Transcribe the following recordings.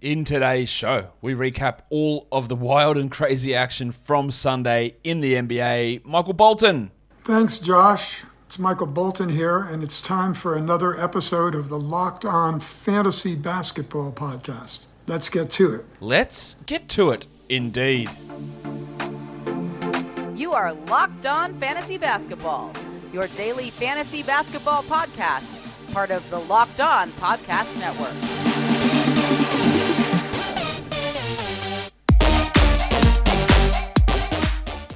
In today's show, we recap all of the wild and crazy action from Sunday in the NBA. Michael Bolton. Thanks, Josh. It's Michael Bolton here, and it's time for another episode of the Locked On Fantasy Basketball Podcast. Let's get to it. Let's get to it, indeed. You are Locked On Fantasy Basketball, your daily fantasy basketball podcast, part of the Locked On Podcast Network.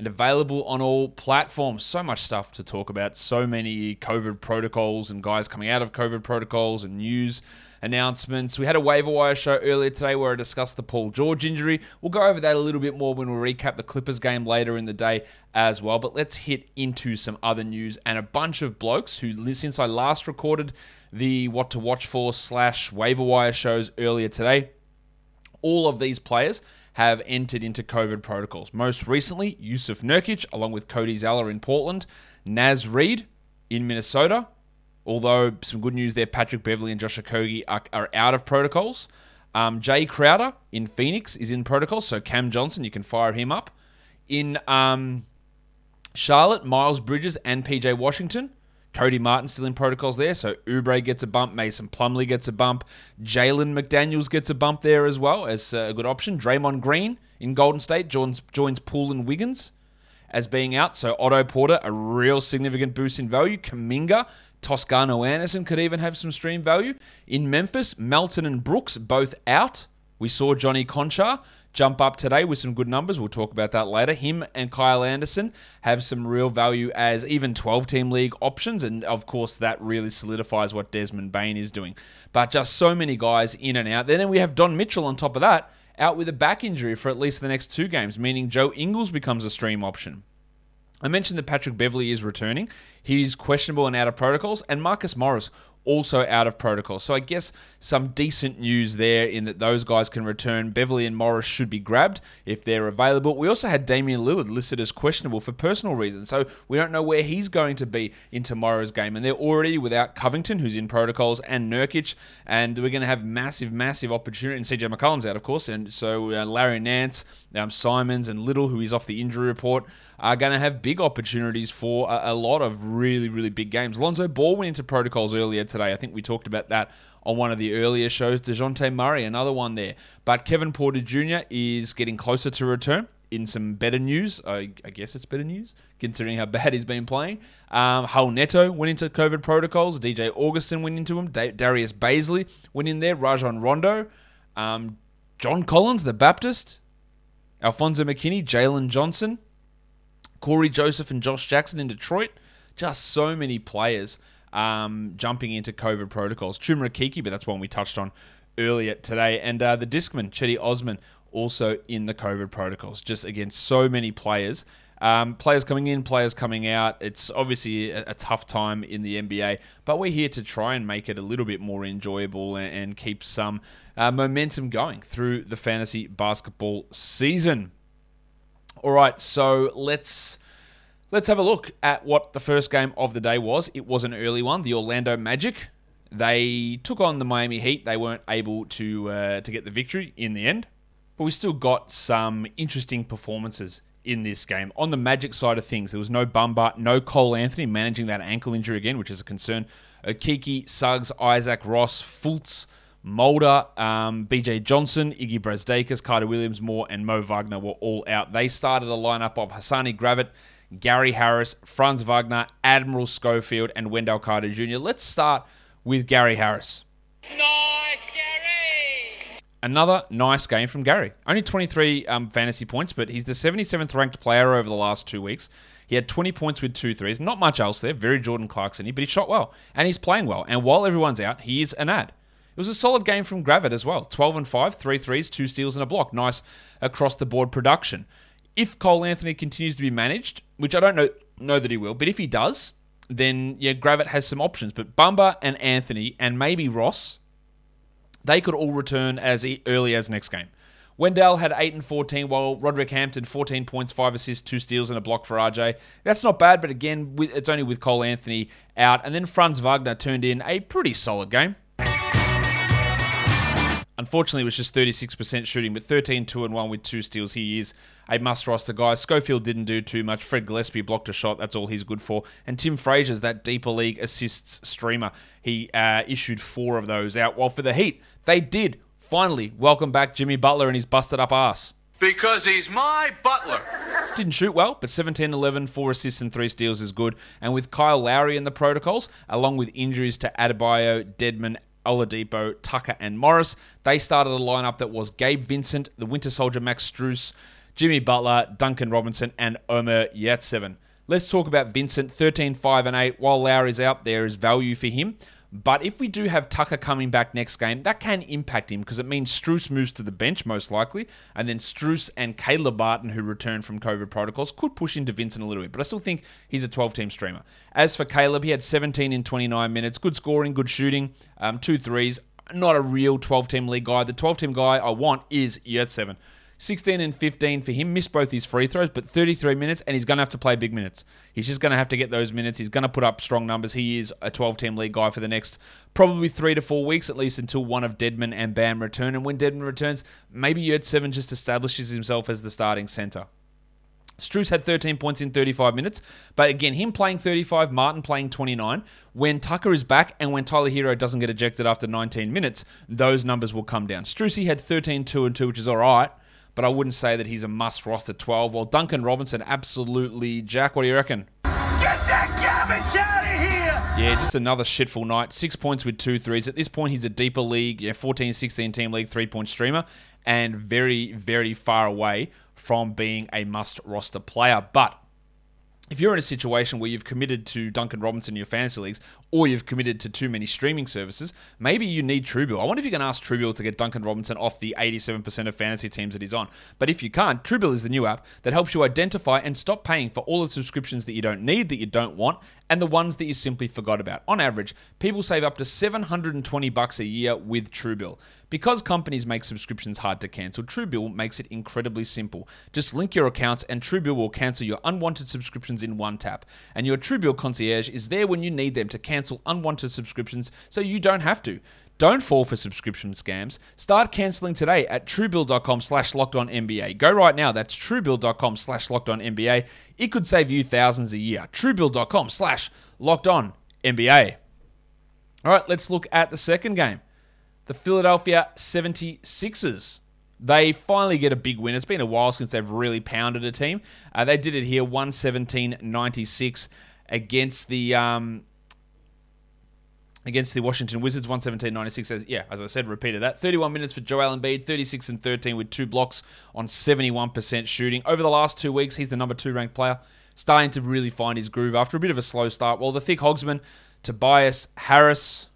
and available on all platforms. So much stuff to talk about. So many COVID protocols and guys coming out of COVID protocols and news announcements. We had a waiver wire show earlier today where I discussed the Paul George injury. We'll go over that a little bit more when we recap the Clippers game later in the day as well. But let's hit into some other news and a bunch of blokes who, since I last recorded the What to Watch For slash waiver wire shows earlier today, all of these players have entered into COVID protocols. Most recently, Yusuf Nurkic, along with Cody Zeller in Portland, Naz Reid in Minnesota, Although some good news there, Patrick Beverley and Josh Okogie are, are out of protocols. Um, Jae Crowder in Phoenix is in protocol, so Cam Johnson, you can fire him up. In um, Charlotte, Miles Bridges and PJ Washington. Cody Martin still in protocols there, so Oubre gets a bump, Mason Plumlee gets a bump, Jalen McDaniels gets a bump there as well as uh, a good option. Draymond Green in Golden State joins joins Poole and Wiggins as being out, so Otto Porter a real significant boost in value. Kuminga, Toscano Anderson could even have some stream value. In Memphis, Melton and Brooks both out. We saw Johnny Konchar jump up today with some good numbers. We'll talk about that later. Him and Kyle Anderson have some real value as even 12 team league options. And of course, that really solidifies what Desmond Bane is doing. But just so many guys in and out. Then we have Don Mitchell on top of that, out with a back injury for at least the next two games, meaning Joe Ingles becomes a stream option. I mentioned that Patrick Beverley is returning. He's questionable and out of protocols, and Marcus Morris also out of protocol. So I guess some decent news there in that those guys can return. Beverley and Morris should be grabbed if they're available. We also had Damian Lillard listed as questionable for personal reasons, so we don't know where he's going to be in tomorrow's game. And they're already without Covington, who's in protocols, and Nurkic, and we're going to have massive, massive opportunity. And CJ McCollum's out, of course, and so uh, Larry Nance, um, Simons, and Little, who is off the injury report, are going to have big opportunities for a, a lot of really, really big games. Lonzo Ball went into protocols earlier today. I think we talked about that on one of the earlier shows. DeJounte Murray, another one there. But Kevin Porter Jr. is getting closer to return. In some better news, I, I guess it's better news considering how bad he's been playing. Um, Neto went into COVID protocols. DJ Augustin went into. Da- Darius Bazley went in there. Rajon Rondo. Um, John Collins, the Baptist. Alfonzo McKinney, Jalen Johnson. Cory Joseph and Josh Jackson in Detroit. Just so many players um, jumping into COVID protocols. Chuma Okeke, but that's one we touched on earlier today. And uh, the Discman, Cedi Osman, also in the COVID protocols. Just again, so many players. Um, players coming in, players coming out. It's obviously a, a, tough time in the NBA, but we're here to try and make it a little bit more enjoyable and, and keep some uh, momentum going through the fantasy basketball season. All right, so let's Let's have a look at what the first game of the day was. It was an early one, the Orlando Magic. They took on the Miami Heat. They weren't able to uh, to get the victory in the end, but we still got some interesting performances in this game. On the Magic side of things, there was no Bamba, no Cole Anthony managing that ankle injury again, which is a concern. Okeke, Suggs, Isaac Ross, Fultz, Mulder, um, BJ Johnson, Iggy Brazdeikis, Carter Williams, Moore, and Mo Wagner were all out. They started a lineup of Hassani Gravett, Gary Harris, Franz Wagner, Admiral Schofield, and Wendell Carter Jr. Let's start with Gary Harris. Nice, Gary! Another nice game from Gary. Only 23 um, fantasy points, but he's the 77th ranked player over the last two weeks. He had 20 points with two threes. Not much else there. Very Jordan Clarkson but he shot well. And he's playing well. And while everyone's out, he is an add. It was a solid game from Gravett as well. 12 and 5, three threes, two steals, and a block. Nice across the board production if Cole Anthony continues to be managed, which I don't know know that he will, but if he does, then yeah, Gravett has some options. But Bamba and Anthony and maybe Ross, they could all return as early as next game. Wendell had 8 and 14, while Roderick Hampton 14 points, 5 assists, 2 steals, and a block for RJ. That's not bad, but again, it's only with Cole Anthony out. And then Franz Wagner turned in a pretty solid game. Unfortunately, it was just 36% shooting, but 13 2 and 1 with two steals. He is a must roster guy. Schofield didn't do too much. Fred Gillespie blocked a shot. That's all he's good for. And Tim Frazier's that deeper league assists streamer. He uh, issued four of those out. While for the Heat, they did finally welcome back Jimmy Butler and his busted up ass. Because he's my butler. Didn't shoot well, but 17 11, 4 assists and 3 steals is good. And with Kyle Lowry in the protocols, along with injuries to Adebayo, Dedmon, Oladipo, Tucker, and Morris, they started a lineup that was Gabe Vincent, the Winter Soldier Max Strus, Jimmy Butler, Duncan Robinson, and Omer Yurtseven. Let's talk about Vincent, 13, 5, and 8. While Lowry's out, there is value for him. But if we do have Tucker coming back next game, that can impact him because it means Strus moves to the bench most likely, and then Strus and Caleb Martin, who returned from COVID protocols, could push into Vincent a little bit. But I still think he's a 12-team streamer. As for Caleb, he had 17 in 29 minutes, good scoring, good shooting, um, two threes. Not a real 12-team league guy. The 12-team guy I want is Yurtseven. 16 and 15 for him. Missed both his free throws, but 33 minutes, and he's going to have to play big minutes. He's just going to have to get those minutes. He's going to put up strong numbers. He is a 12 team league guy for the next probably three to four weeks, at least until one of Dedmon and Bam return. And when Dedmon returns, maybe Yurtseven just establishes himself as the starting center. Strus had 13 points in 35 minutes, but again, him playing 35, Martin playing 29. When Tucker is back and when Tyler Herro doesn't get ejected after 19 minutes, those numbers will come down. Struessy had 13, 2 and 2, which is all right, but I wouldn't say that he's a must roster 12. While Duncan Robinson, absolutely. Jack, what do you reckon? Get that garbage out of here! Yeah, just another shitful night. Six points with two threes. At this point, he's a deeper league, yeah, 14, 16 team league, three point streamer, and very, very far away from being a must roster player. But if you're in a situation where you've committed to Duncan Robinson in your fantasy leagues, or you've committed to too many streaming services, maybe you need Truebill. I wonder if you can ask Truebill to get Duncan Robinson off the 87% of fantasy teams that he's on. But if you can't, Truebill is the new app that helps you identify and stop paying for all the subscriptions that you don't need, that you don't want, and the ones that you simply forgot about. On average, people save up to 720 bucks a year with Truebill. Because companies make subscriptions hard to cancel, Truebill makes it incredibly simple. Just link your accounts and Truebill will cancel your unwanted subscriptions in one tap. And your Truebill concierge is there when you need them to cancel unwanted subscriptions so you don't have to. Don't fall for subscription scams. Start canceling today at truebill.com slash locked on NBA. Go right now. That's truebill.com slash locked on NBA. It could save you thousands a year. Truebill.com slash locked on NBA. All right, let's look at the second game the Philadelphia 76ers. They finally get a big win. It's been a while since they've really pounded a team. Uh, they did it here 117 96 against the. Um, Against the Washington Wizards, 117-96. Yeah, as I said, repeated that. 31 minutes for Joel Embiid, 36 and 13 with two blocks on 71% shooting. Over the last two weeks, he's the number two ranked player, starting to really find his groove after a bit of a slow start. While the thick hogsman, Tobias Harris,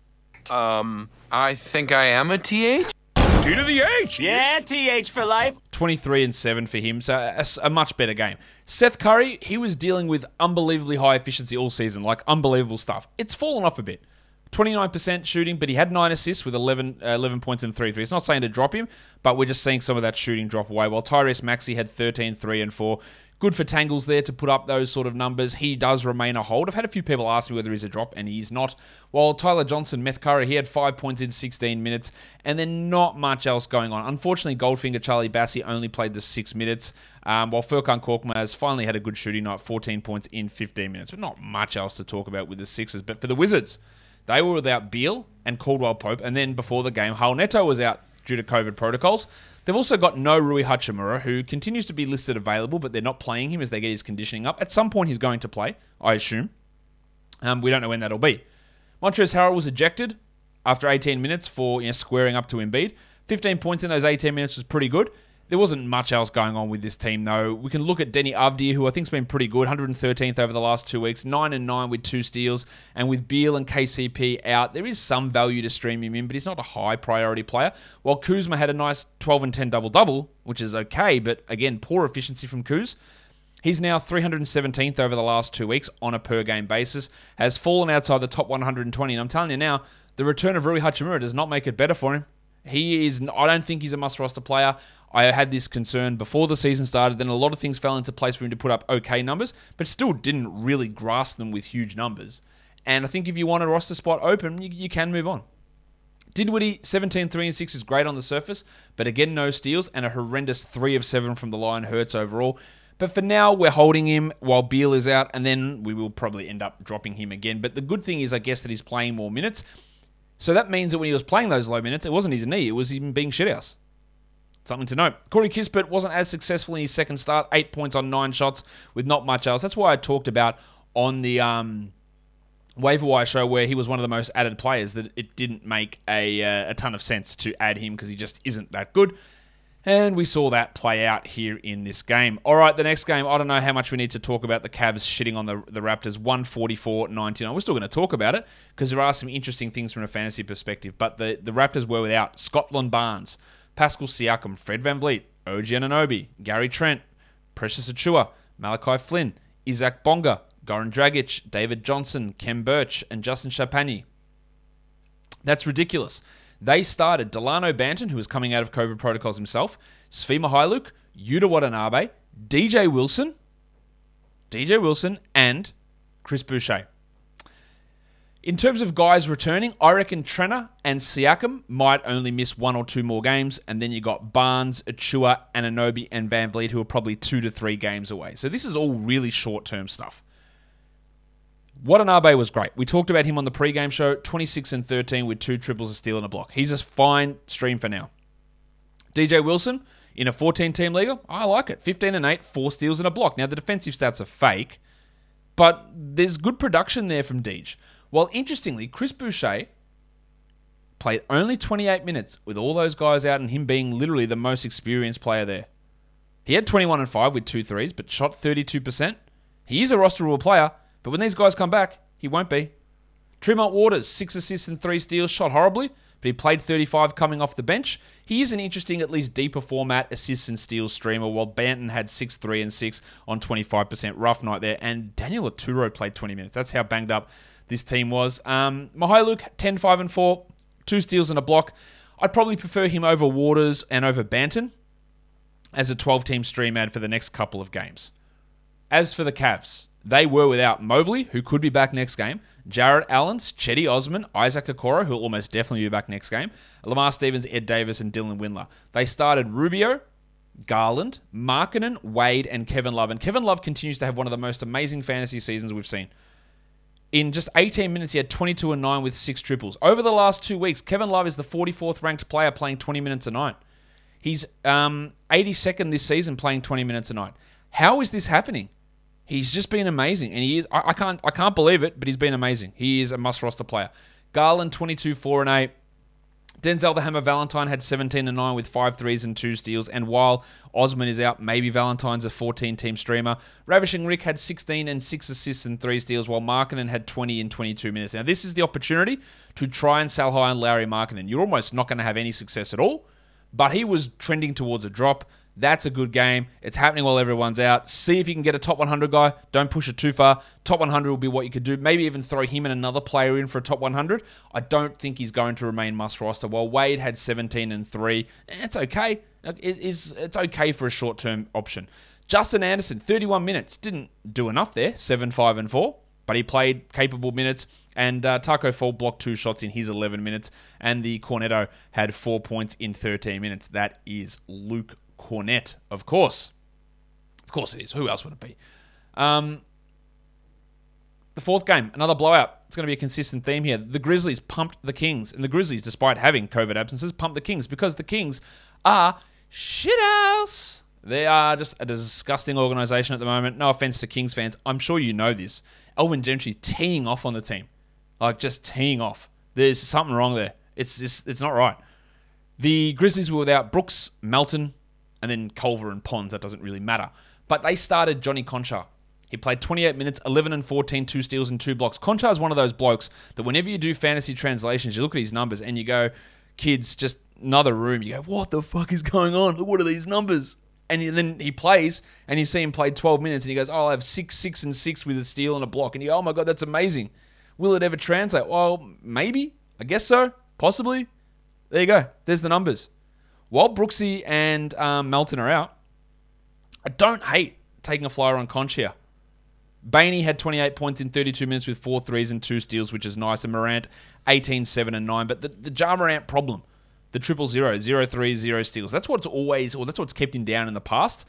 Um, I think I am a TH? T to the H! Yeah, TH for life. 23 and 7 for him, so a, a much better game. Seth Curry, he was dealing with unbelievably high efficiency all season, like unbelievable stuff. It's fallen off a bit. 29% shooting, but he had 9 assists with 11, uh, 11 points and 3 threes. Not saying to drop him, but we're just seeing some of that shooting drop away. While Tyrese Maxey had 13, 3 and 4. Good for Tangles there to put up those sort of numbers. He does remain a hold. I've had a few people ask me whether he's a drop, and he's not. While Tyler Johnson, Meth Curry, he had 5 points in 16 minutes, and then not much else going on. Unfortunately, Goldfinger Charlie Bassey only played the 6 minutes, um, while Furkan Korkmaz finally had a good shooting night, 14 points in 15 minutes. But not much else to talk about with the Sixers. But for the Wizards, they were without Beal and Caldwell Pope, and then before the game, Raul Neto was out due to COVID protocols. They've also got no Rui Hachimura, who continues to be listed available, but they're not playing him as they get his conditioning up. At some point, he's going to play, I assume. Um, we don't know when that'll be. Montrezl Harrell was ejected after 18 minutes for you know, squaring up to Embiid. 15 points in those 18 minutes was pretty good. There wasn't much else going on with this team, though. We can look at Deni Avdija, who I think's been pretty good, 113th over the last two weeks, nine and nine with two steals, and with Beal and KCP out, there is some value to stream him in, but he's not a high priority player. While Kuzma had a nice 12 and 10 double double, which is okay, but again, poor efficiency from Kuz. He's now 317th over the last two weeks on a per game basis, has fallen outside the top 120. And I'm telling you now, the return of Rui Hachimura does not make it better for him. He is, I don't think he's a must roster player. I had this concern before the season started. Then a lot of things fell into place for him to put up okay numbers, but still didn't really grasp them with huge numbers. And I think if you want a roster spot open, you, you can move on. Dinwiddie, 17, 3 and 6 is great on the surface, but again, no steals and a horrendous 3 of 7 from the line hurts overall. But for now, we're holding him while Beal is out, and then we will probably end up dropping him again. But the good thing is, I guess, that he's playing more minutes. So that means that when he was playing those low minutes, it wasn't his knee, it was him being shithouse. Something to note. Corey Kispert wasn't as successful in his second start, eight points on nine shots with not much else. That's why I talked about on the um, waiver wire show where he was one of the most added players that it didn't make a, uh, a ton of sense to add him because he just isn't that good. And we saw that play out here in this game. All right, the next game, I don't know how much we need to talk about the Cavs shitting on the, the Raptors 144 99. We're still going to talk about it because there are some interesting things from a fantasy perspective. But the, the Raptors were without Scotland Barnes, Pascal Siakam, Fred VanVleet, OG Anunoby, Gary Trent, Precious Achiuwa, Malachi Flynn, Isaac Bonga, Goran Dragic, David Johnson, Khem Birch, and Justin Champagnie. That's ridiculous. They started Delano Banton, who was coming out of COVID protocols himself, Svi Mykhailiuk, Yuta Watanabe, DJ Wilson, DJ Wilson, and Chris Boucher. In terms of guys returning, I reckon Trenner and Siakam might only miss one or two more games, and then you got Barnes, Achiuwa, Anunoby, and VanVleet, who are probably two to three games away. So this is all really short-term stuff. Watanabe was great. We talked about him on the pregame show 26 and 13 with two triples, a steal, and a block. He's a fine stream for now. DJ Wilson in a 14 team league, I like it. 15 and 8, four steals, and a block. Now, the defensive stats are fake, but there's good production there from Deej. Well, interestingly, Chris Boucher played only 28 minutes with all those guys out and him being literally the most experienced player there. He had 21 and 5 with two threes, but shot 32%. He is a rosterable player, but when these guys come back, he won't be. Tremont Waters, six assists and three steals, shot horribly, but he played 35 coming off the bench. He is an interesting, at least deeper format assists and steals streamer, while Banton had 6 3 and 6 on 25%. Rough night there. And Daniel Oturu played 20 minutes. That's how banged up this team was. Um, Mykhailiuk, 10 5 and 4, two steals and a block. I'd probably prefer him over Waters and over Banton as a 12 team stream add for the next couple of games. As for the Cavs, they were without Mobley, who could be back next game, Jarrett Allen, Cedi Osman, Isaac Okoro, who will almost definitely be back next game, Lamar Stevens, Ed Davis, and Dylan Windler. They started Rubio, Garland, Markkanen, Wade, and Kevin Love. And Kevin Love continues to have one of the most amazing fantasy seasons we've seen. In just 18 minutes, he had 22 and 9 with six triples. Over the last two weeks, Kevin Love is the 44th ranked player playing 20 minutes a night. He's um, 82nd this season playing 20 minutes a night. How is this happening? He's just been amazing, and he is. I, I, can't. I can't believe it, but he's been amazing. He is a must roster player. Garland, twenty-two, four and eight. Denzel the Hammer Valentine had 17 and 9 with five threes and two steals. And while Osman is out, maybe Valentine's a 14 team streamer. Ravishing Rick had 16 and 6 assists and 3 steals, while Markkanen had 20 in 22 minutes. Now, this is the opportunity to try and sell high on Lauri Markkanen. You're almost not going to have any success at all, but he was trending towards a drop. That's a good game. It's happening while everyone's out. See if you can get a top 100 guy. Don't push it too far. Top 100 will be what you could do. Maybe even throw him and another player in for a top 100. I don't think he's going to remain must roster. While Wade had 17 and 3, it's okay. It is, it's okay for a short term option. Justin Anderson, 31 minutes. Didn't do enough there. 7, 5, and 4. But he played capable minutes. And uh, Tacko Fall blocked two shots in his 11 minutes. And the Cornetto had four points in 13 minutes. That is Luke Kornet, of course. Of course it is. Who else would it be? Um, the fourth game, another blowout. It's going to be a consistent theme here. The Grizzlies pumped the Kings, and the Grizzlies, despite having COVID absences, pumped the Kings because the Kings are shithouse. They are just a disgusting organization at the moment. No offense to Kings fans. I'm sure you know this. Alvin Gentry teeing off on the team. Like just teeing off. There's something wrong there. It's just, it's not right. The Grizzlies were without Brooks, Melton, and then Culver and Pons. That doesn't really matter. But they started Johnny Konchar. He played 28 minutes, 11 and 14, two steals and two blocks. Konchar is one of those blokes that whenever you do fantasy translations, you look at his numbers and you go, kids, just another room. You go, what the fuck is going on? What are these numbers? And then he plays, and you see him play 12 minutes, and he goes, "Oh, I'll have six, six, and six with a steal and a block." And you go, "Oh my god, that's amazing." Will it ever translate? Well, maybe. I guess so. Possibly. There you go. There's the numbers. While Brooksy and um, Melton are out, I don't hate taking a flyer on Conch here. Bainey had 28 points in 32 minutes with four threes and two steals, which is nice. And Morant, 18, 7, and 9. But the, the Ja Morant problem, the triple zero, zero three, zero steals, that's what's always, or that's what's kept him down in the past.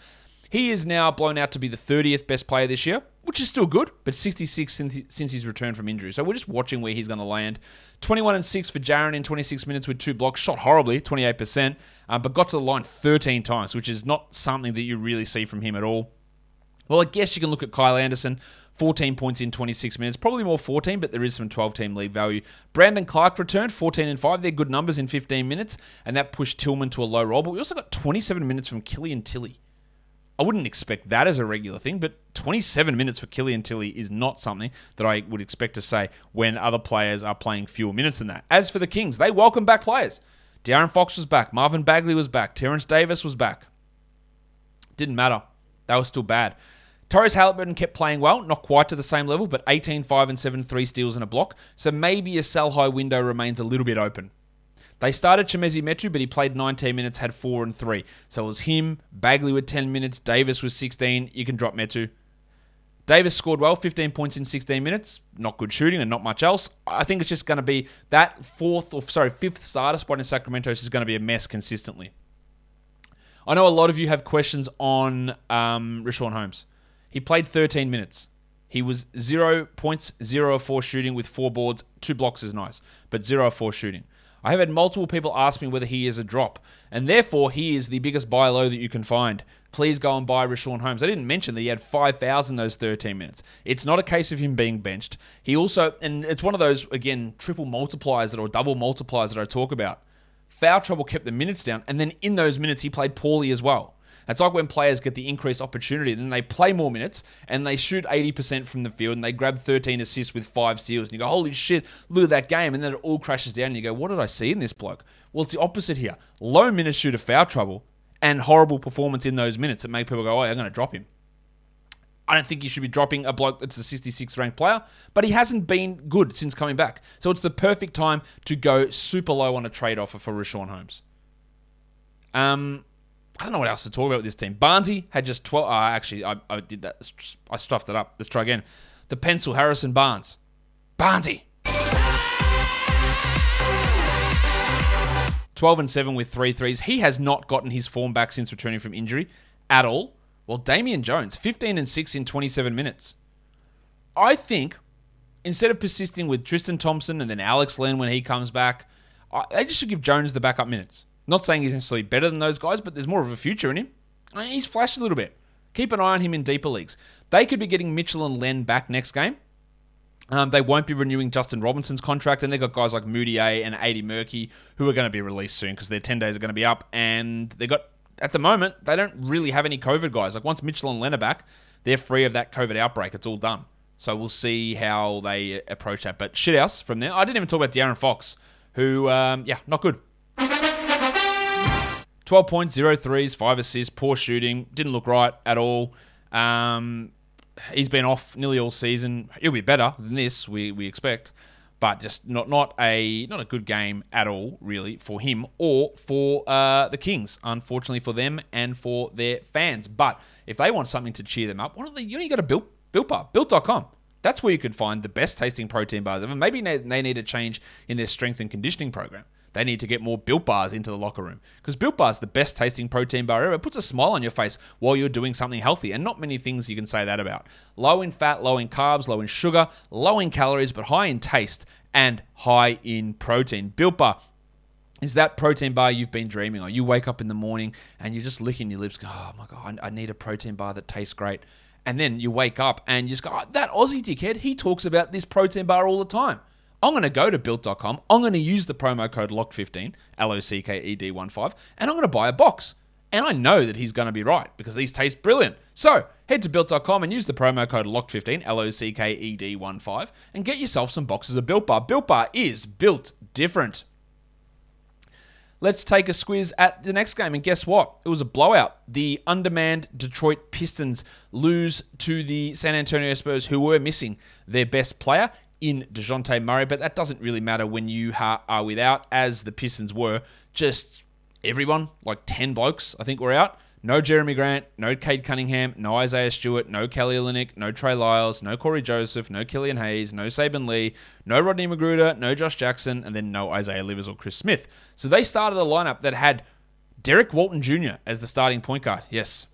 He is now blown out to be the 30th best player this year, which is still good, but 66 since, he's returned from injury. So we're just watching where he's going to land. 21 and 6 for Jaren in 26 minutes with two blocks, shot horribly, 28%, uh, but got to the line 13 times, which is not something that you really see from him at all. Well, I guess you can look at Kyle Anderson. 14 points in 26 minutes. Probably more 14, but there is some 12 team league value. Brandon Clarke returned 14 and 5. They're good numbers in 15 minutes, and that pushed Tillman to a low role. But we also got 27 minutes from Killian Tillie. I wouldn't expect that as a regular thing, but 27 minutes for Killian Tillie is not something that I would expect to say when other players are playing fewer minutes than that. As for the Kings, they welcome back players. De'Aaron Fox was back. Marvin Bagley was back. Terrence Davis was back. Didn't matter. They were still bad. Tyrese Haliburton kept playing well, not quite to the same level, but 18, 5, and 7, 3 steals and a block. So maybe a sell high window remains a little bit open. They started Chimezie Metu, but he played 19 minutes, had 4 and 3. So it was him, Bagley with 10 minutes, Davis with 16. You can drop Metu. Davis scored well, 15 points in 16 minutes. Not good shooting and not much else. I think it's just going to be that fourth or sorry fifth starter spot in Sacramento is going to be a mess consistently. I know a lot of you have questions on um, Richaun Holmes. He played 13 minutes. He was zero points, zero of four shooting with four boards. Two blocks is nice, but zero of four shooting. I have had multiple people ask me whether he is a drop, and therefore he is the biggest buy low that you can find. Please go and buy Richaun Holmes. I didn't mention that he had 5,000 those 13 minutes. It's not a case of him being benched. He also, and it's one of those, again, triple multipliers that, or double multipliers that I talk about. Foul trouble kept the minutes down, and then in those minutes he played poorly as well. It's like when players get the increased opportunity, then they play more minutes and they shoot 80% from the field and they grab 13 assists with five steals. And you go, holy shit, look at that game. And then it all crashes down and you go, what did I see in this bloke? Well, it's the opposite here. Low minutes shoot of foul trouble and horrible performance in those minutes that make people go, oh, I'm going to drop him. I don't think you should be dropping a bloke that's a 66th ranked player, but he hasn't been good since coming back. So it's the perfect time to go super low on a trade offer for Richaun Holmes. Um, I don't know what else to talk about with this team. Barnesy had just 12. Uh, actually, I, I did that. I stuffed it up. Let's try again. The pencil, Harrison Barnes. Barnesy. 12 and 7 with three threes. He has not gotten his form back since returning from injury at all. Well, Damian Jones, 15 and 6 in 27 minutes. I think instead of persisting with Tristan Thompson and then Alex Len when he comes back, I, they just should give Jones the backup minutes. Not saying he's necessarily better than those guys, but there's more of a future in him. He's flashed a little bit. Keep an eye on him in deeper leagues. They could be getting Mitchell and Len back next game. Um, they won't be renewing Justin Robinson's contract, and they've got guys like Mudiay and Ade Murkey who are going to be released soon because their 10 days are going to be up. And they got, at the moment, they don't really have any COVID guys. Like once Mitchell and Len are back, they're free of that COVID outbreak. It's all done. So we'll see how they approach that. But shit else from there. I didn't even talk about De'Aaron Fox, who, um, yeah, not good. 12 points, zero threes, five assists, poor shooting, didn't look right at all. Um, he's been off nearly all season. He'll be better than this, we, we expect, but just not not a not a good game at all, really, for him or for uh, the Kings. Unfortunately for them and for their fans. But if they want something to cheer them up, what are they? You only got to build built bar built.com. That's where you could find the best tasting protein bars ever. Maybe they need a change in their strength and conditioning program. They need to get more Built Bars into the locker room because Built Bar is the best tasting protein bar ever. It puts a smile on your face while you're doing something healthy, and not many things you can say that about. Low in fat, low in carbs, low in sugar, low in calories, but high in taste and high in protein. Built Bar is that protein bar you've been dreaming of. You wake up in the morning and you're just licking your lips, go, oh my God, I need a protein bar that tastes great. And then you wake up and you just go, oh, that Aussie dickhead, he talks about this protein bar all the time. I'm going to go to built.com. I'm going to use the promo code LOCKED15, L O C K E D 1 5, and I'm going to buy a box. And I know that he's going to be right because these taste brilliant. So head to built.com and use the promo code LOCKED15, L O C K E D 1 5, and get yourself some boxes of Built Bar. Built Bar is built different. Let's take a squiz at the next game. And guess what? It was a blowout. The undermanned Detroit Pistons lose to the San Antonio Spurs, who were missing their best player in DeJounte Murray. But that doesn't really matter when you are without, as the Pistons were, just everyone, like 10 blokes, I think, were out. No Jerami Grant, no Cade Cunningham, no Isaiah Stewart, no Kelly Olynyk, no Trey Lyles, no Cory Joseph, no Killian Hayes, no Saben Lee, no Rodney McGruder, no Josh Jackson, and then no Isaiah Livers or Chris Smith. So they started a lineup that had Derrick Walton Jr. as the starting point guard. Yes,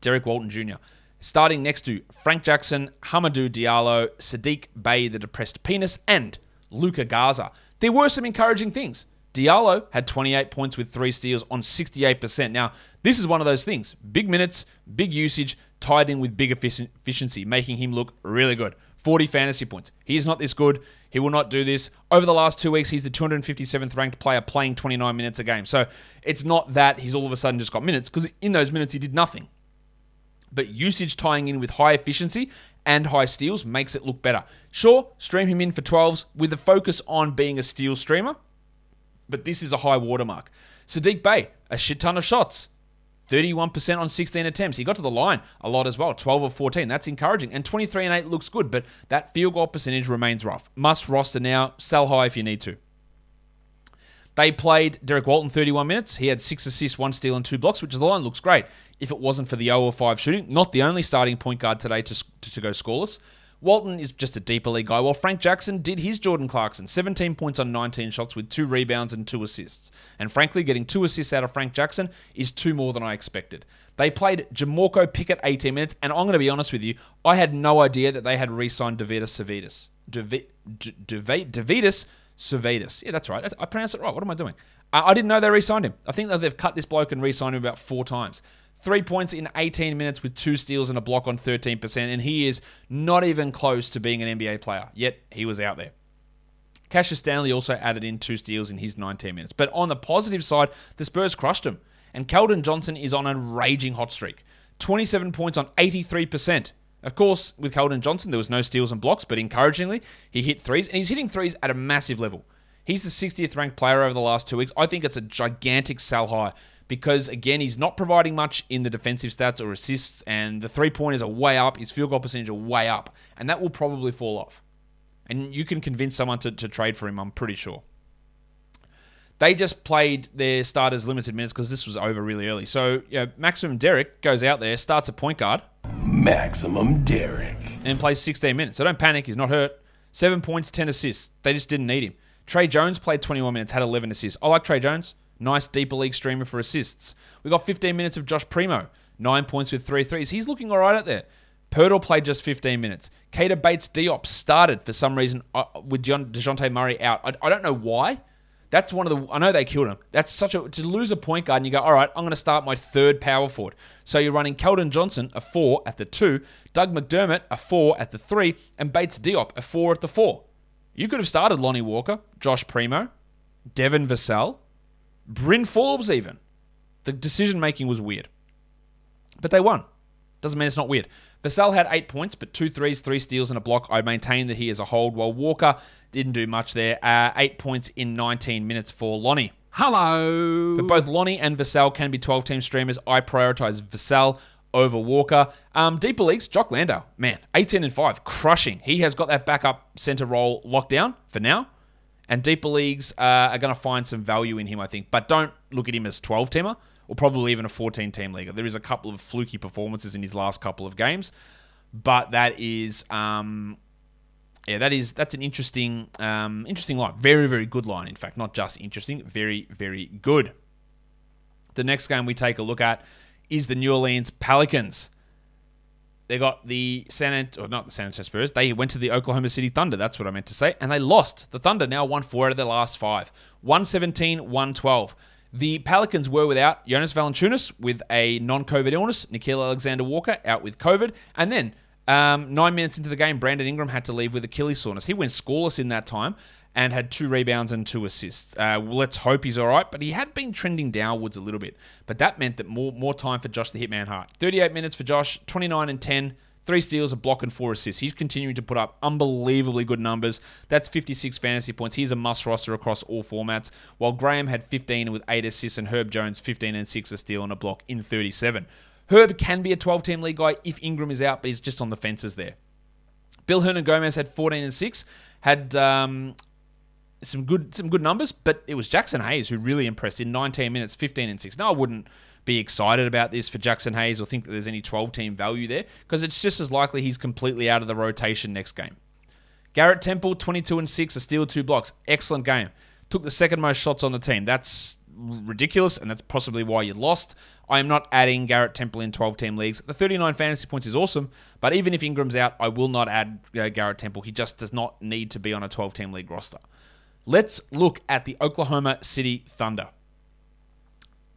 Derrick Walton Jr. Starting next to Frank Jackson, Hamidou Diallo, Saddiq Bey, the depressed penis, and Luka Garza. There were some encouraging things. Diallo had 28 points with three steals on 68%. Now, this is one of those things big minutes, big usage, tied in with big efficiency, making him look really good. 40 fantasy points. He's not this good. He will not do this. Over the last two weeks, he's the 257th ranked player playing 29 minutes a game. So it's not that he's all of a sudden just got minutes, because in those minutes, he did nothing. But usage tying in with high efficiency and high steals makes it look better. Sure, stream him in for 12s with a focus on being a steal streamer but this is a high watermark. Saddiq Bey, a shit ton of shots. 31% on 16 attempts. He got to the line a lot as well, 12 of 14. That's encouraging. And 23 and 8 looks good, but that field goal percentage remains rough. Must roster now. Sell high if you need to. They played Derrick Walton 31 minutes. He had six assists, one steal, and two blocks, which the line looks great. If it wasn't for the 0 of 5 shooting, not the only starting point guard today to, to, to go scoreless. Walton is just a deeper league guy, while Frank Jackson did his Jordan Clarkson 17 points on 19 shots with two rebounds and two assists. And frankly, getting two assists out of Frank Jackson is two more than I expected. They played Jamorko Pickett 18 minutes, and I'm going to be honest with you, I had no idea that they had re signed Davidas Savidis. Davidas Savidis. Yeah, that's right. I pronounced it right. What am I doing? I didn't know they re signed him. I think that they've cut this bloke and re signed him about four times. Three points in 18 minutes with two steals and a block on 13%, and he is not even close to being an NBA player, yet he was out there. Cassius Stanley also added in two steals in his 19 minutes. But on the positive side, the Spurs crushed him, and Keldon Johnson is on a raging hot streak. 27 points on 83%. Of course, with Keldon Johnson, there was no steals and blocks, but encouragingly, he hit threes, and he's hitting threes at a massive level. He's the 60th ranked player over the last two weeks. I think it's a gigantic sell high because again he's not providing much in the defensive stats or assists, and the three pointers are way up, his field goal percentage are way up, and that will probably fall off. And you can convince someone to, to trade for him, I'm pretty sure. They just played their starters limited minutes because this was over really early. So you know, Maximum Derek goes out there, starts a point guard. Maximum Derek. And plays 16 minutes. So don't panic, he's not hurt. Seven points, 10 assists. They just didn't need him. Tre Jones played 21 minutes, had 11 assists. I like Tre Jones. Nice deeper league streamer for assists. We got 15 minutes of Josh Primo, nine points with three threes. He's looking all right out there. Poeltl played just 15 minutes. Keita Bates Diop started for some reason uh, with DeJounte Murray out. I, I, don't know why. That's one of the. I know they killed him. That's such a. To lose a point guard and you go, all right, I'm going to start my third power forward. So you're running Keldon Johnson, a four at the two, Doug McDermott, a four at the three, and Bates Diop, a four at the four. You could have started Lonnie Walker, Josh Primo, Devin Vassell, Bryn Forbes, even. The decision making was weird. But they won. Doesn't mean it's not weird. Vassell had eight points, but two threes, three steals, and a block. I maintain that he is a hold, while Walker didn't do much there. Uh, eight points in 19 minutes for Lonnie. Hello. But both Lonnie and Vassell can be 12 team streamers. I prioritize Vassell over Walker. Um, deeper leagues, Jock Landale, man, 18 and 5, crushing. He has got that backup center role locked down for now. And deeper leagues uh, are going to find some value in him, I think. But don't look at him as 12 teamer or probably even a 14 team league. There is a couple of fluky performances in his last couple of games, but that is. Um, yeah, that is that's an interesting, um, interesting line. Very, very good line. In fact, not just interesting, very, very good. The next game we take a look at is the New Orleans Pelicans. They got the San or not the San Antonio Spurs. They went to the Oklahoma City Thunder. That's what I meant to say. And they lost. The Thunder now won four out of their last five 117, 112. The Pelicans were without Jonas Valanciunas with a non-COVID illness, Nickeil Alexander Walker out with COVID, and then um, nine minutes into the game, Brandon Ingram had to leave with Achilles soreness. He went scoreless in that time and had two rebounds and two assists. Uh, let's hope he's all right, but he had been trending downwards a little bit. But that meant that more more time for Josh the Hitman Hart. 38 minutes for Josh, 29 and 10, Three steals, a block, and four assists. He's continuing to put up unbelievably good numbers. That's 56 fantasy points. He's a must roster across all formats. While Graham had 15 with eight assists, and Herb Jones 15 and six, a steal and a block in 37. Herb can be a 12 team league guy if Ingram is out, but he's just on the fences there. Bill Hernan Gomez had 14 and 6, had um, some good some good numbers, but it was Jaxson Hayes who really impressed in 19 minutes, 15 and 6. Now, I wouldn't be excited about this for Jaxson Hayes or think that there's any 12 team value there because it's just as likely he's completely out of the rotation next game. Garrett Temple, 22 and 6, a steal, two blocks. Excellent game. Took the second most shots on the team. That's ridiculous, and that's possibly why you lost. I am not adding Garrett Temple in 12 team leagues. The 39 fantasy points is awesome, but even if Ingram's out, I will not add uh, Garrett Temple. He just does not need to be on a 12 team league roster. Let's look at the Oklahoma City Thunder.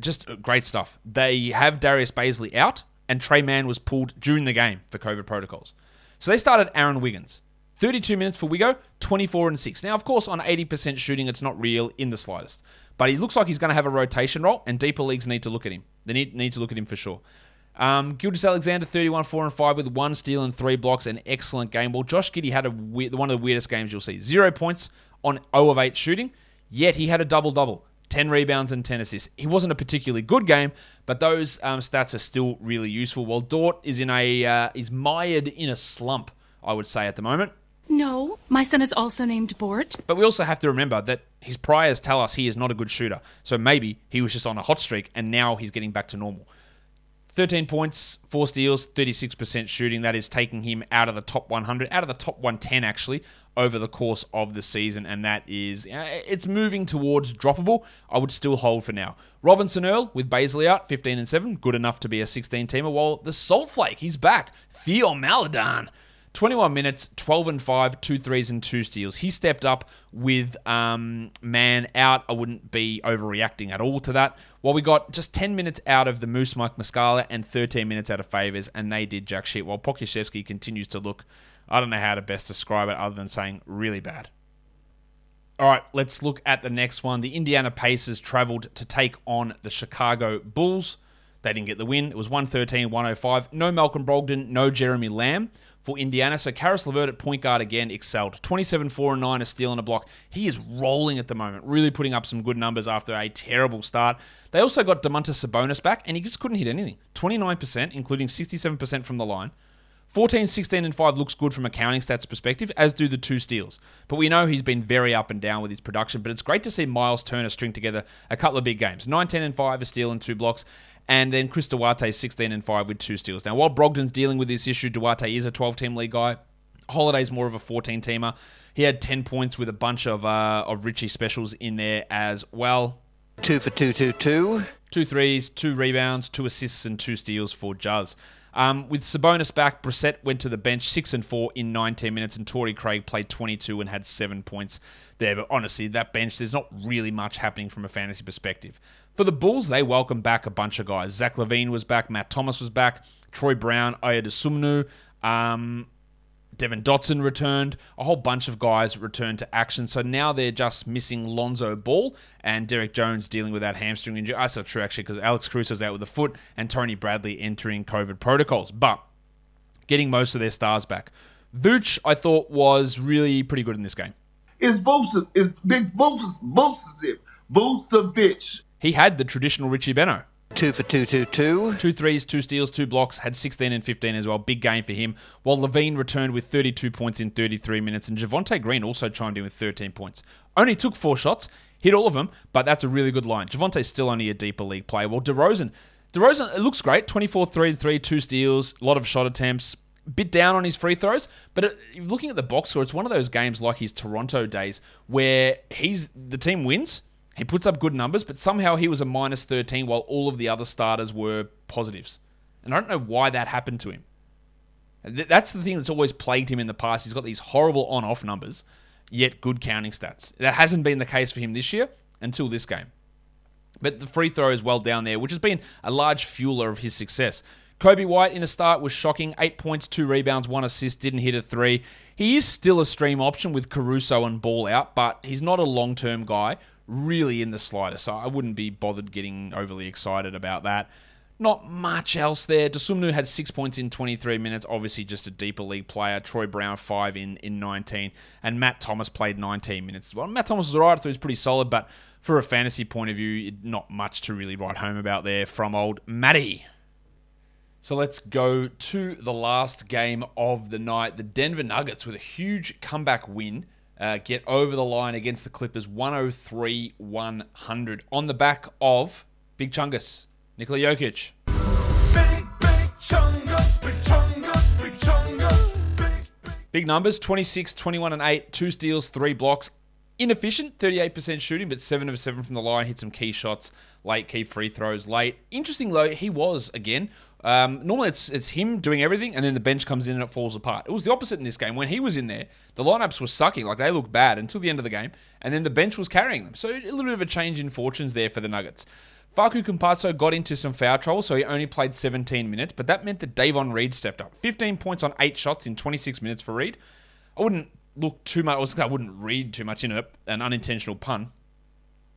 Just uh, great stuff. They have Darius Bazley out, and Tre Mann was pulled during the game for COVID protocols. So they started Aaron Wiggins. 32 minutes for Wigo, 24 and 6. Now, of course, on 80% shooting, it's not real in the slightest. But he looks like he's going to have a rotation role, and deeper leagues need to look at him. They need, need to look at him for sure. Um, Gilgeous Alexander, 31, 4 and 5 with one steal and three blocks. An excellent game. Well, Josh Giddey had a weird, one of the weirdest games you'll see. Zero points on 0 of 8 shooting, yet he had a double double. 10 rebounds and 10 assists. He wasn't a particularly good game, but those um, stats are still really useful. While Dort is in a uh, is mired in a slump, I would say at the moment. No, my son is also named Bort. But we also have to remember that his priors tell us he is not a good shooter. So maybe he was just on a hot streak and now he's getting back to normal. 13 points, 4 steals, 36% shooting. That is taking him out of the top 100, out of the top 110 actually, over the course of the season. And that is, uh, it's moving towards droppable. I would still hold for now. Robinson Earl with Bazley out, 15 and 7, good enough to be a 16 teamer. While the Salt Flake, he's back. Theo Maledon 21 minutes, 12 and 5, two threes and two steals. He stepped up with um, Mann out. I wouldn't be overreacting at all to that. Well, we got just 10 minutes out of the Moose Mike Muscala and 13 minutes out of Favors, and they did jack shit. While Pokusevski continues to look, I don't know how to best describe it other than saying really bad. All right, let's look at the next one. The Indiana Pacers traveled to take on the Chicago Bulls. They didn't get the win. It was 113 105. No Malcolm Brogdon, no Jeremy Lamb for Indiana. So Caris LeVert at point guard again excelled. 27 4 and 9, a steal and a block. He is rolling at the moment, really putting up some good numbers after a terrible start. They also got Domantas Sabonis back, and he just couldn't hit anything. 29%, including 67% from the line. 14, 16, and 5 looks good from a counting stats perspective, as do the two steals. But we know he's been very up and down with his production, but it's great to see Miles Turner string together a couple of big games. 19 and 5, a steal and two blocks. And then Chris Duarte, 16 and 5 with two steals. Now, while Brogdon's dealing with this issue, Duarte is a 12 team league guy. Holiday's more of a 14 teamer. He had 10 points with a bunch of uh, of Richie specials in there as well. Two for two, two, two. Two threes, two rebounds, two assists, and two steals for Juz. Um, with Sabonis back, Brissett went to the bench, six and four in 19 minutes, and Torrey Craig played 22 and had seven points there. But honestly, that bench, there's not really much happening from a fantasy perspective. For the Bulls, they welcomed back a bunch of guys. Zach LaVine was back, Matt Thomas was back, Troy Brown, Ayo Dosunmu, um, Devon Dotson returned. A whole bunch of guys returned to action. So now they're just missing Lonzo Ball and Derrick Jones dealing with that hamstring injury. Ah, That's not true, actually, because Alex Caruso's out with a foot and Tony Bradley entering COVID protocols. But getting most of their stars back. Vooch, I thought, was really pretty good in this game. It's Vucevic. It's Big Vucevic. Vucevic. He had the traditional Richie Benaud. Two for two, two, two. Two threes, two steals, two blocks, had 16 and 15 as well. Big game for him. While LaVine returned with 32 points in 33 minutes, and Javonte Green also chimed in with 13 points. Only took four shots, hit all of them, but that's a really good line. Javonte's still only a deeper league player. Well, DeRozan, DeRozan, it looks great. 24 3 3, two steals, a lot of shot attempts. Bit down on his free throws, but uh, looking at the box score, it's one of those games like his Toronto days where he's the team wins, he puts up good numbers, but somehow he was a minus 13 while all of the other starters were positives. And I don't know why that happened to him. That's the thing that's always plagued him in the past. He's got these horrible on off numbers, yet good counting stats. That hasn't been the case for him this year until this game. But the free throw is well down there, which has been a large fueler of his success. Coby White in a start was shocking. Eight points, two rebounds, one assist, didn't hit a three. He is still a stream option with Caruso and Ball out, but he's not a long term guy really in the slightest. So I wouldn't be bothered getting overly excited about that. Not much else there. Dosunmu had six points in 23 minutes. Obviously, just a deeper league player. Troy Brown five in in 19, and Matt Thomas played 19 minutes well. Matt Thomas was alright. I thought he was pretty solid, but for a fantasy point of view, not much to really write home about there from old Matty. So let's go to the last game of the night. The Denver Nuggets with a huge comeback win. Uh, get over the line against the Clippers 103 100 on the back of Big Chungus, Nikola Jokic. Big numbers 26, 21, and 8, two steals, three blocks. Inefficient, 38% shooting, but 7 of 7 from the line. Hit some key shots late, key free throws late. Interesting, though, he was, again, um, normally it's it's him doing everything, and then the bench comes in and it falls apart. It was the opposite in this game. When he was in there, the lineups were sucking, like they looked bad until the end of the game, and then the bench was carrying them. So a little bit of a change in fortunes there for the Nuggets. Facu Campazzo got into some foul trouble, so he only played 17 minutes, but that meant that Davon Reed stepped up. 15 points on 8 shots in 26 minutes for Reed. I wouldn't look too much, I wouldn't read too much into an unintentional pun.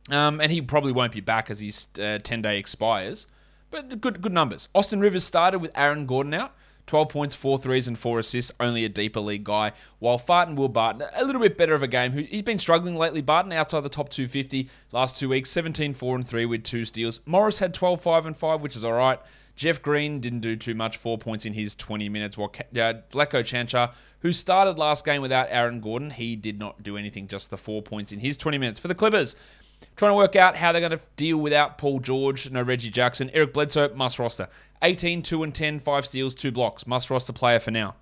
Um, and he probably won't be back as his 10 uh, day expires. But good good numbers. Austin Rivers started with Aaron Gordon out. 12 points, 4 threes, and 4 assists, only a deeper league guy. While Farton Will Barton, a little bit better of a game. He's been struggling lately. Barton outside the top 250 last two weeks, 17, 4 and 3 with two steals. Morris had 12, 5 and 5, which is all right. Jeff Green didn't do too much, four points in his 20 minutes. While uh, Vlatko Cancar, who started last game without Aaron Gordon, he did not do anything, just the four points in his 20 minutes. For the Clippers, Trying to work out how they're going to deal without Paul George, no Reggie Jackson. Eric Bledsoe, must roster. 18, 2 and 10, 5 steals, 2 blocks. Must roster player for now.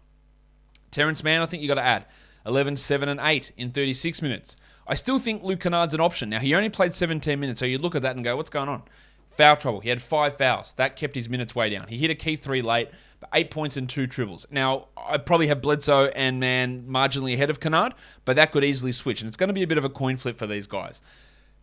Terance Mann, I think you got to add. 11, 7 and 8 in 36 minutes. I still think Luke Kennard's an option. Now, he only played 17 minutes, so you look at that and go, what's going on? Foul trouble. He had five fouls. That kept his minutes way down. He hit a key three late, but eight points and two triples. Now, I probably have Bledsoe and Mann marginally ahead of Kennard, but that could easily switch, and it's going to be a bit of a coin flip for these guys.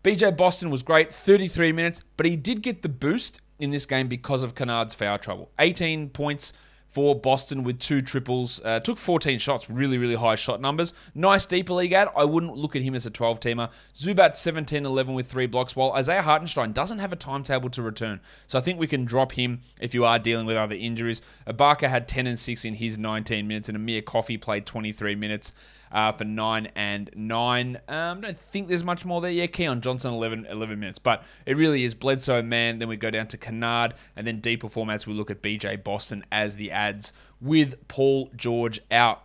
BJ Boston was great, 33 minutes, but he did get the boost in this game because of Kennard's foul trouble. 18 points for Boston with two triples. Uh, took 14 shots, really, really high shot numbers. Nice deeper league ad. I wouldn't look at him as a 12 teamer. Zubac 17 11 with three blocks, while Isaiah Hartenstein doesn't have a timetable to return. So I think we can drop him if you are dealing with other injuries. Ibaka had 10 and 6 in his 19 minutes, and Amir Coffey played 23 minutes uh, for 9 and 9. Um, I don't think there's much more there. Yeah, Keon Johnson, 11, 11 minutes. But it really is Bledsoe, Mann. Then we go down to Kennard, and then deeper formats, we look at BJ Boston as the ads with Paul George out.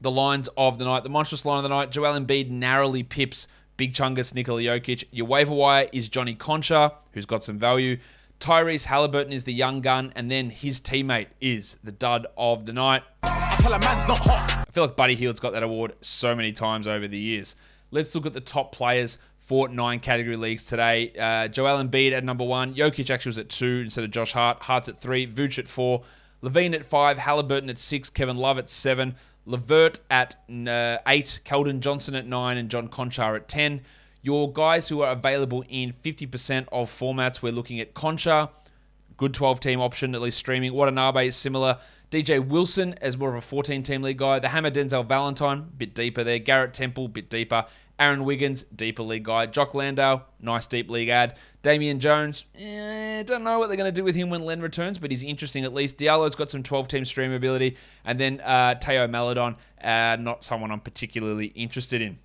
The lines of the night, the monstrous line of the night, Joel Embiid narrowly pips Big Chungus Nikola Jokic. Your waiver wire is Johnny Konchar, who's got some value. Tyrese Haliburton is the young gun, and then his teammate is the dud of the night. I feel like Buddy Hield's got that award so many times over the years. Let's look at the top players for nine category leagues today. Uh, Joel Embiid at number one. Jokic actually was at two instead of Josh Hart. Hart's at three. Vooch at four. LaVine at five. Halliburton at six. Kevin Love at seven. LeVert at uh, eight. Keldon Johnson at nine. And John Konchar at 10. Your guys who are available in 50% of formats, we're looking at Konchar, good 12 team option, at least streaming. Watanabe is similar. DJ Wilson as more of a 14 team league guy. The Hammer Denzel Valentine, bit deeper there. Garrett Temple, bit deeper. Aaron Wiggins, deeper league guy. Jock Landale, nice deep league ad. Damian Jones, eh, don't know what they're going to do with him when Len returns, but he's interesting at least. Diallo's got some 12 team stream ability. And then uh, Teo Maledon, uh, not someone I'm particularly interested in.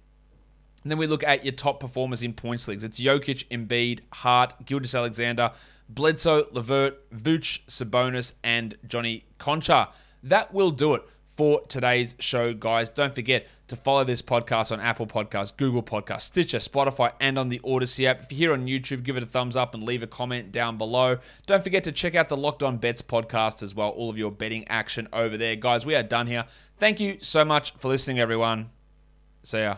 And then we look at your top performers in points leagues. It's Jokic, Embiid, Hart, Gilgeous Alexander, Bledsoe, LeVert, Vooch, Sabonis, and Johnny Konchar. That will do it for today's show, guys. Don't forget to follow this podcast on Apple Podcasts, Google Podcasts, Stitcher, Spotify, and on the Odyssey app. If you're here on YouTube, give it a thumbs up and leave a comment down below. Don't forget to check out the Locked On Bets podcast as well. All of your betting action over there. Guys, we are done here. Thank you so much for listening, everyone. See ya.